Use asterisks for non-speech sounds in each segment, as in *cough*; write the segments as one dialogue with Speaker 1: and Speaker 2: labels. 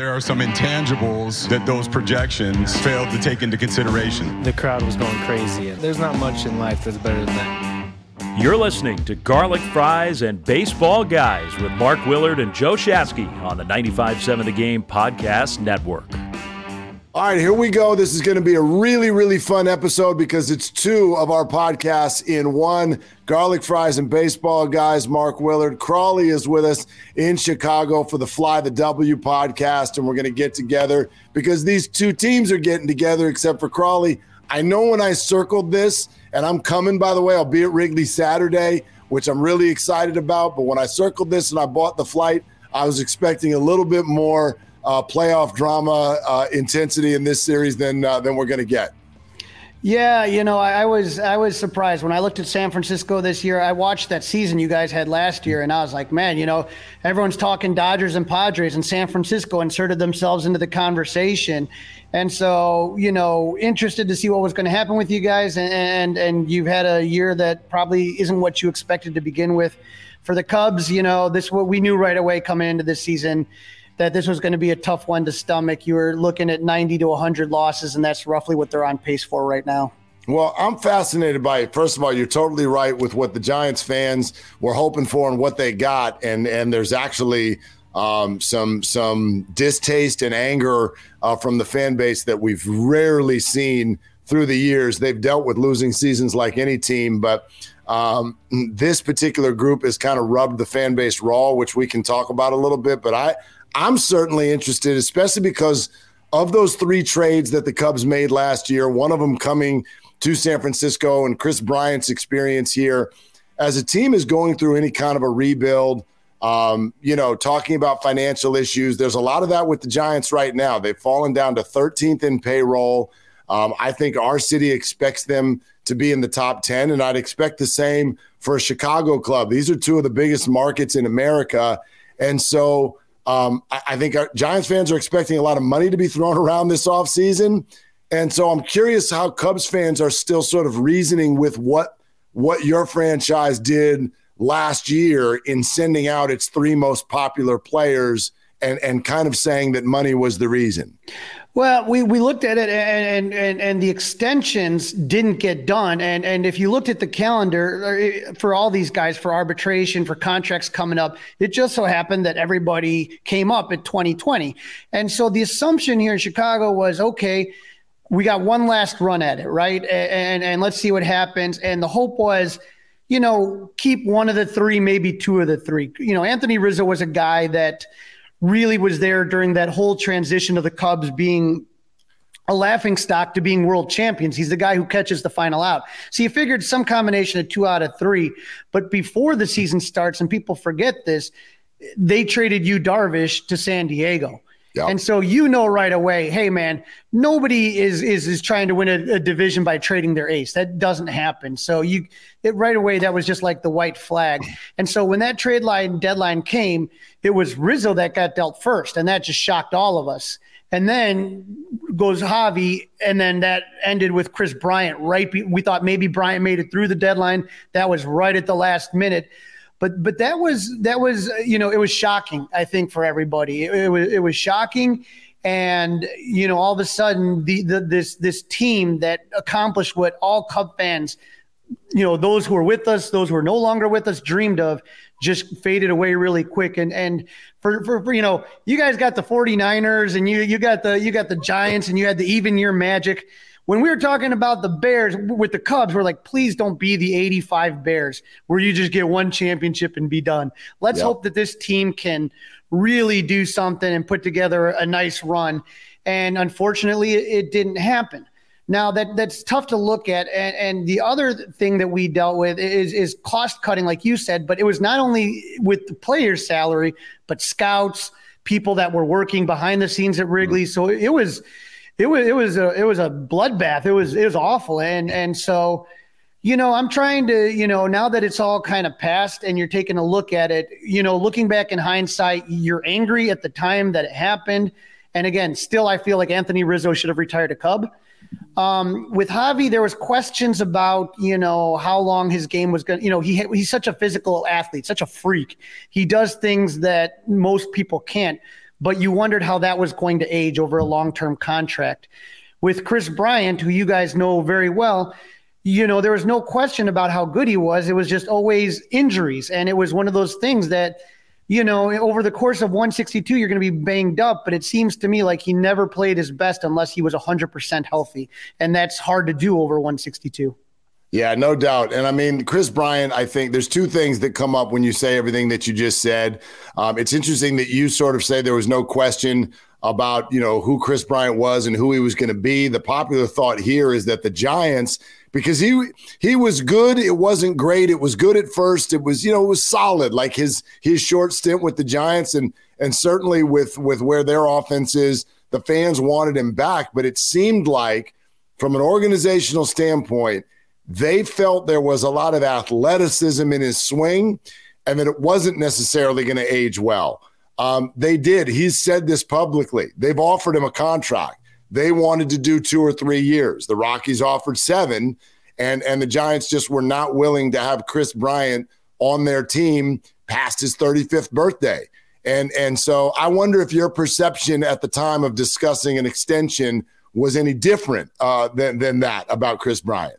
Speaker 1: There are some intangibles that those projections failed to take into consideration.
Speaker 2: The crowd was going crazy. There's not much in life that's better than that.
Speaker 3: You're listening to Garlic Fries and Baseball Guys with Mark Willard and Joe Shasky on the 95.7 The Game Podcast Network.
Speaker 4: All right, here we go. This is going to be a really, really fun episode because it's two of our podcasts in one. Garlic Fries and Baseball Guys, Mark Willard. Crawley is with us in Chicago for the Fly the W podcast, and we're going to get together because these two teams are getting together, except for Crawley. I know when I circled this, and I'm coming, by the way, I'll be at Wrigley Saturday, which I'm really excited about. But when I circled this and I bought the flight, I was expecting a little bit more uh, playoff drama uh, intensity in this series than uh, than we're going to get.
Speaker 5: Yeah, you know, I, I, was I was surprised when I looked at San Francisco this year. I watched that season you guys had last year, and I was like, man, you know, everyone's talking Dodgers and Padres, and San Francisco inserted themselves into the conversation. And so, you know, interested to see what was going to happen with you guys, and and, and you've had a year that probably isn't what you expected to begin with. For the Cubs, you know, this what we knew right away coming into this season that this was going to be a tough one to stomach. You were looking at 90 to 100 losses, and that's roughly what they're on pace for right now.
Speaker 4: Well, I'm fascinated by it. First of all, you're totally right with what the Giants fans were hoping for and what they got, and and there's actually um, some some distaste and anger uh, from the fan base that we've rarely seen through the years. They've dealt with losing seasons like any team, but um, this particular group has kind of rubbed the fan base raw, which we can talk about a little bit. But I I'm certainly interested, especially because of those three trades that the Cubs made last year, one of them coming to San Francisco and Kris Bryant's experience here. As a team is going through any kind of a rebuild, um, you know, talking about financial issues, there's a lot of that with the Giants right now. They've fallen down to 13th in payroll. Um, I think our city expects them to be in the top 10, and I'd expect the same for a Chicago club. These are two of the biggest markets in America. And so, um, I, I, think Giants fans are expecting a lot of money to be thrown *laughs* around this offseason. And so I'm curious how Cubs fans are still sort of reasoning with what what your franchise did last year in sending out its three most popular players and, and kind of saying that money was the reason.
Speaker 5: Well, we, we looked at it and, and and the extensions didn't get done. And and if you looked at the calendar uh, for all these guys for arbitration, for contracts coming up, it just so happened that everybody came up at 2020. And so the assumption here in Chicago was okay, we got one last run at it, right? And and, and let's see what happens. And the hope was you know, keep one of the three, maybe two of the three. You know, Anthony Rizzo was a guy that really was there during that whole transition of the Cubs being a laughing stock to being world champions. He's the guy who catches the final out. So you figured some combination of two out of three. But before the season starts, and people forget this, they traded Yu Darvish to San Diego. Yep. And so you know right away, hey man, nobody is is is trying to win a, a, division by trading their ace. That doesn't happen. So you it right away that was just like the white flag. And so when that trade line deadline came, it was Rizzo that got dealt first, and that just shocked all of us. And then goes Javi, and then that ended with Kris Bryant. Right, we thought maybe Bryant made it through the deadline. That was right at the last minute but but that was that was uh, you know it was shocking I think for everybody. It, it was it was shocking. And you know all of a sudden the, the this this team that accomplished what all Cub fans you know those who were with us those who are no longer with us dreamed of just faded away really quick. And and for, for, for, you know you guys got the 49ers and you you got the you got the giants and you had the even year magic when we were talking about the Bears with the Cubs, we're like, please don't be the 85 Bears where you just get one championship and be done. Let's yep. hope that this team can really do something and put together a nice run. And unfortunately, it didn't happen. Now that that's tough to look at, and, and the other thing that we dealt with is is cost cutting, like you said. But it was not only with the player's salary, but scouts, people that were working behind the scenes at mm-hmm. Wrigley. So it was, it was, it was a, it was a bloodbath. It was, it was awful, and and so you know, I'm trying to, you know, now that it's all kind of past and you're taking a look at it, you know, looking back in hindsight, you're angry at the time that it happened. And again, still, I feel like Anthony Rizzo should have retired a Cub. Um, with Javi, there was questions about, you know, how long his game was going to, you know, he, he's such a physical athlete, such a freak. He does things that most people can't, but you wondered how that was going to age over a long-term contract. With Kris Bryant, who you guys know very well, you know, there was no question about how good he was. It was just always injuries. And it was one of those things that, you know, over the course of 162, you're going to be banged up. But it seems to me like he never played his best unless he was 100% healthy. And that's hard to do over 162.
Speaker 4: Yeah, no doubt. And I mean, Kris Bryant, I think there's two things that come up when you say everything that you just said. Um, it's interesting that you sort of say there was no question about, you know, who Kris Bryant was and who he was going to be. The popular thought here is that the Giants – because he he was good. It wasn't great. It was good at first. It was you know it was solid. Like his his short stint with the Giants and and certainly with with where their offense is, the fans wanted him back. But it seemed like from an organizational standpoint, they felt there was a lot of athleticism in his swing, and that it wasn't necessarily going to age well. Um, they did. He's said this publicly. They've offered him a contract. They wanted to do two or three years. The Rockies offered seven, and and the Giants just were not willing to have Kris Bryant on their team past his 35th birthday. And and so I wonder if your perception at the time of discussing an extension was any different uh, than than that about Kris Bryant.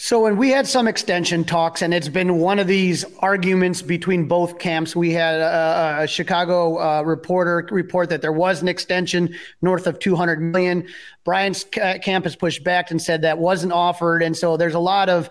Speaker 5: So when we had some extension talks, and it's been one of these arguments between both camps, we had a, a Chicago uh, reporter report that there was an extension north of 200 million. Bryant's camp has pushed back and said that wasn't offered, and so there's a lot of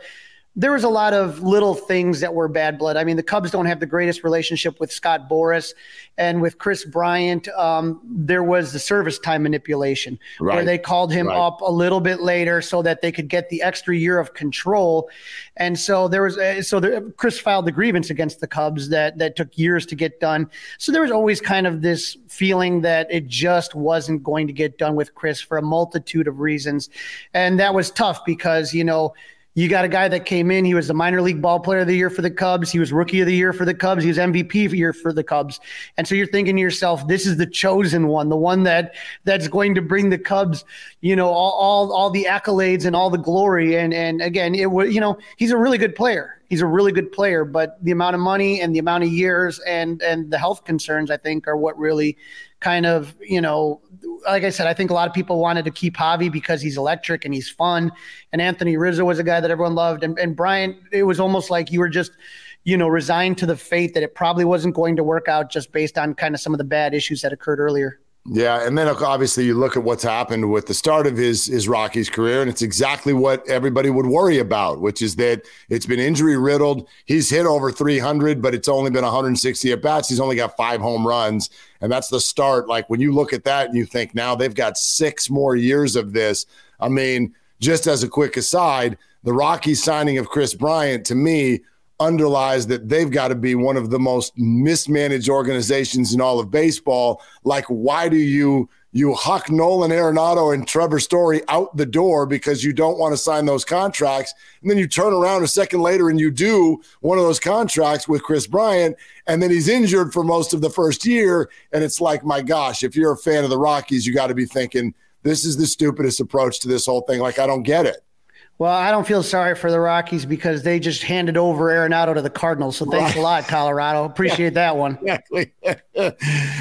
Speaker 5: there was a lot of little things that were bad blood. I mean, the Cubs don't have the greatest relationship with Scott Boras and with Kris Bryant. Um, there was the service time manipulation right. where they called him right. up a little bit later so that they could get the extra year of control. And so there was, uh, so there, Kris filed the grievance against the Cubs that that took years to get done. So there was always kind of this feeling that it just wasn't going to get done with Kris for a multitude of reasons, and that was tough because you know you got a guy that came in. He was the minor league ball player of the year for the Cubs. He was rookie of the year for the Cubs. He was MVP year for the Cubs. And so you're thinking to yourself, this is the chosen one, the one that that's going to bring the Cubs, you know, all all, all the accolades and all the glory. And and again, it was, you know, he's a really good player. He's a really good player, but the amount of money and the amount of years and and the health concerns, I think, are what really kind of, you know, like I said, I think a lot of people wanted to keep Javi because he's electric and he's fun. And Anthony Rizzo was a guy that everyone loved. And, and Bryant, it was almost like you were just, you know, resigned to the fate that it probably wasn't going to work out just based on kind of some of the bad issues that occurred earlier.
Speaker 4: Yeah, and then obviously you look at what's happened with the start of his his Rockies career, and it's exactly what everybody would worry about, which is that it's been injury riddled. He's hit over 300, but it's only been 160 at bats. He's only got five home runs, and that's the start. Like when you look at that and you think now they've got six more years of this. I mean, just as a quick aside, the Rockies signing of Kris Bryant to me underlies that they've got to be one of the most mismanaged organizations in all of baseball. Like, why do you you huck Nolan Arenado and Trevor Story out the door because you don't want to sign those contracts, and then you turn around a second later and you do one of those contracts with Kris Bryant, and then he's injured for most of the first year, and it's like, my gosh, if you're a fan of the Rockies, you got to be thinking this is the stupidest approach to this whole thing. Like, I don't get it.
Speaker 5: Well, I don't feel sorry for the Rockies because they just handed over Arenado to the Cardinals. So thanks right. a lot, *laughs* Colorado. Appreciate that one.
Speaker 4: Exactly. *laughs*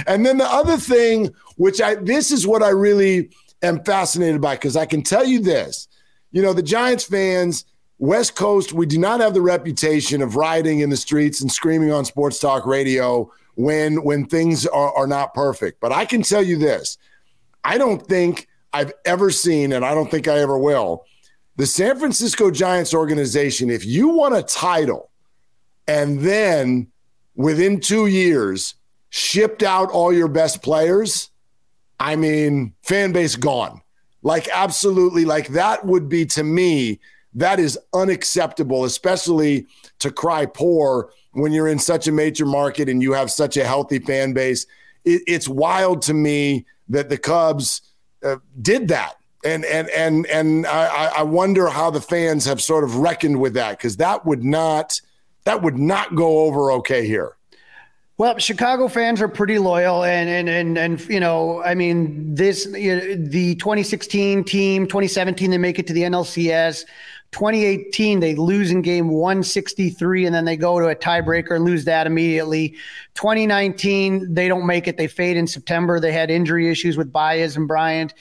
Speaker 4: and then the other thing, which I this is what I really am fascinated by, because I can tell you this. You know, the Giants fans, West Coast, we do not have the reputation of rioting in the streets and screaming on sports talk radio when when things are, are not perfect. But I can tell you this. I don't think I've ever seen, and I don't think I ever will the San Francisco Giants organization, if you want a title and then within two years shipped out all your best players, I mean, fan base gone. Like, absolutely, like that would be to me, that is unacceptable, especially to cry poor when you're in such a major market and you have such a healthy fan base. It, it's wild to me that the Cubs uh, did that and and and and I, I wonder how the fans have sort of reckoned with that because that would not that would not go over okay here.
Speaker 5: Well, Chicago fans are pretty loyal, and and and and you know, I mean, this you know, the 2016 team, 2017 they make it to the NLCS. 2018 they lose in game 163 and then they go to a tiebreaker and lose that immediately 2019 they don't make it they fade in september they had injury issues with baez and bryant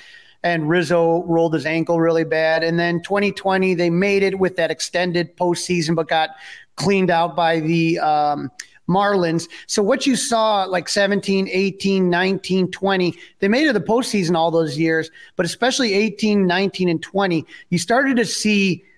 Speaker 5: and Rizzo rolled his ankle really bad. And then 2020, they made it with that extended postseason, but got cleaned out by the um, Marlins. So what you saw like 17, 18, 19, 20, they made it the postseason all those years, but especially 18, 19, and 20, you started to see –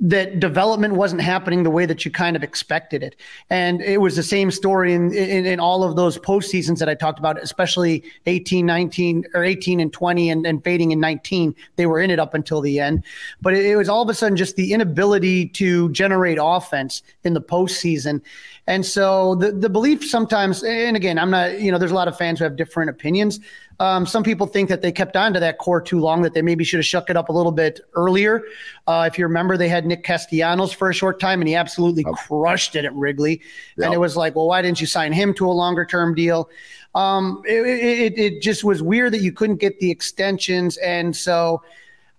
Speaker 5: that development wasn't happening the way that you kind of expected it. And it was the same story in, in, in, all of those postseasons that I talked about, especially 18, 19, or 18 and 20 and, and fading in 19. They were in it up until the end. But it, it was all of a sudden just the inability to generate offense in the postseason. And so the, the belief sometimes, and again, I'm not, you know, there's a lot of fans who have different opinions. Um, some people think that they kept on to that core too long, that they maybe should have shook it up a little bit earlier. Uh, if you remember, they had Nick Castellanos for a short time, and he absolutely crushed it at Wrigley. Yep. And it was like, well, why didn't you sign him to a longer term deal? Um, it, it, it just was weird that you couldn't get the extensions. And so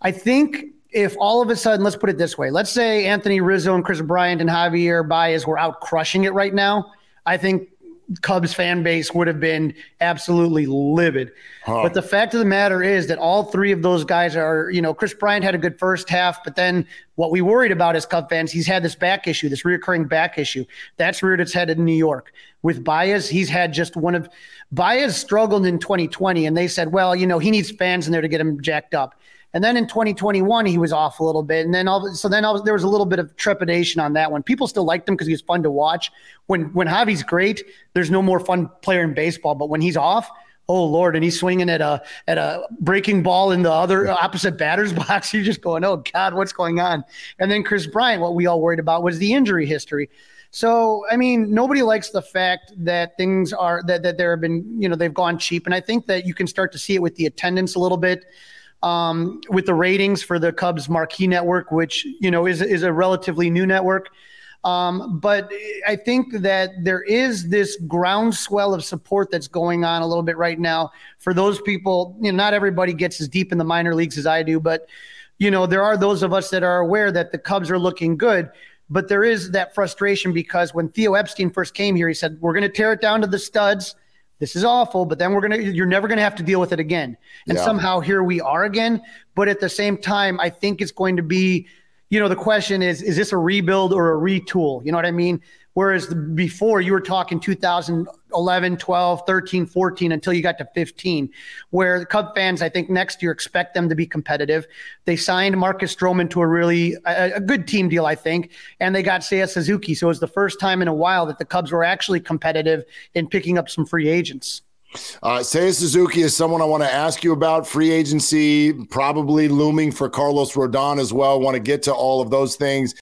Speaker 5: I think if all of a sudden, let's put it this way, let's say Anthony Rizzo and Kris Bryant and Javier Baez were out crushing it right now. I think Cubs fan base would have been absolutely livid. Huh. But the fact of the matter is that all three of those guys are, you know, Kris Bryant had a good first half, but then what we worried about as Cub fans, he's had this back issue, this reoccurring back issue. That's reared its head in New York. With Baez, he's had just one of Baez struggled in 2020, and they said, well, you know, he needs fans in there to get him jacked up. And then in 2021, he was off a little bit. And then all, so then there was a little bit of trepidation on that one. People still liked him because he was fun to watch. When when Javi's great, there's no more fun player in baseball. But when he's off, oh lord, and he's swinging at a at a breaking ball in the other uh, opposite batter's *laughs* box, you're just going, oh god, what's going on? And then Kris Bryant, what we all worried about was the injury history. So, I mean, nobody likes the fact that things are that that there have been, you know, they've gone cheap, and I think that you can start to see it with the attendance a little bit um, with the ratings for the Cubs marquee network, which you know is is a relatively new network. Um, but I think that there is this groundswell of support that's going on a little bit right now for those people. You know, not everybody gets as deep in the minor leagues as I do, but you know, there are those of us that are aware that the Cubs are looking good. But there is that frustration because when Theo Epstein first came here, he said, We're going to tear it down to the studs this is awful, but then we're going to, you're never going to have to deal with it again. And yeah. somehow here we are again. But at the same time, I think it's going to be, you know, the question is, is this a rebuild or a retool? You know what I mean? Whereas before you were talking 2011, 12, 13, 14 until you got to 15, where the Cub fans, I think next year expect them to be competitive. They signed Marcus Stroman to a really a, a good team deal, I think, and they got Seiya Suzuki. So it was the first time in a while that the Cubs were actually competitive in picking up some free agents.
Speaker 4: Uh, Seiya Suzuki is someone I want to ask you about. Free agency probably looming for Carlos Rodon as well. Want to get to all of those things.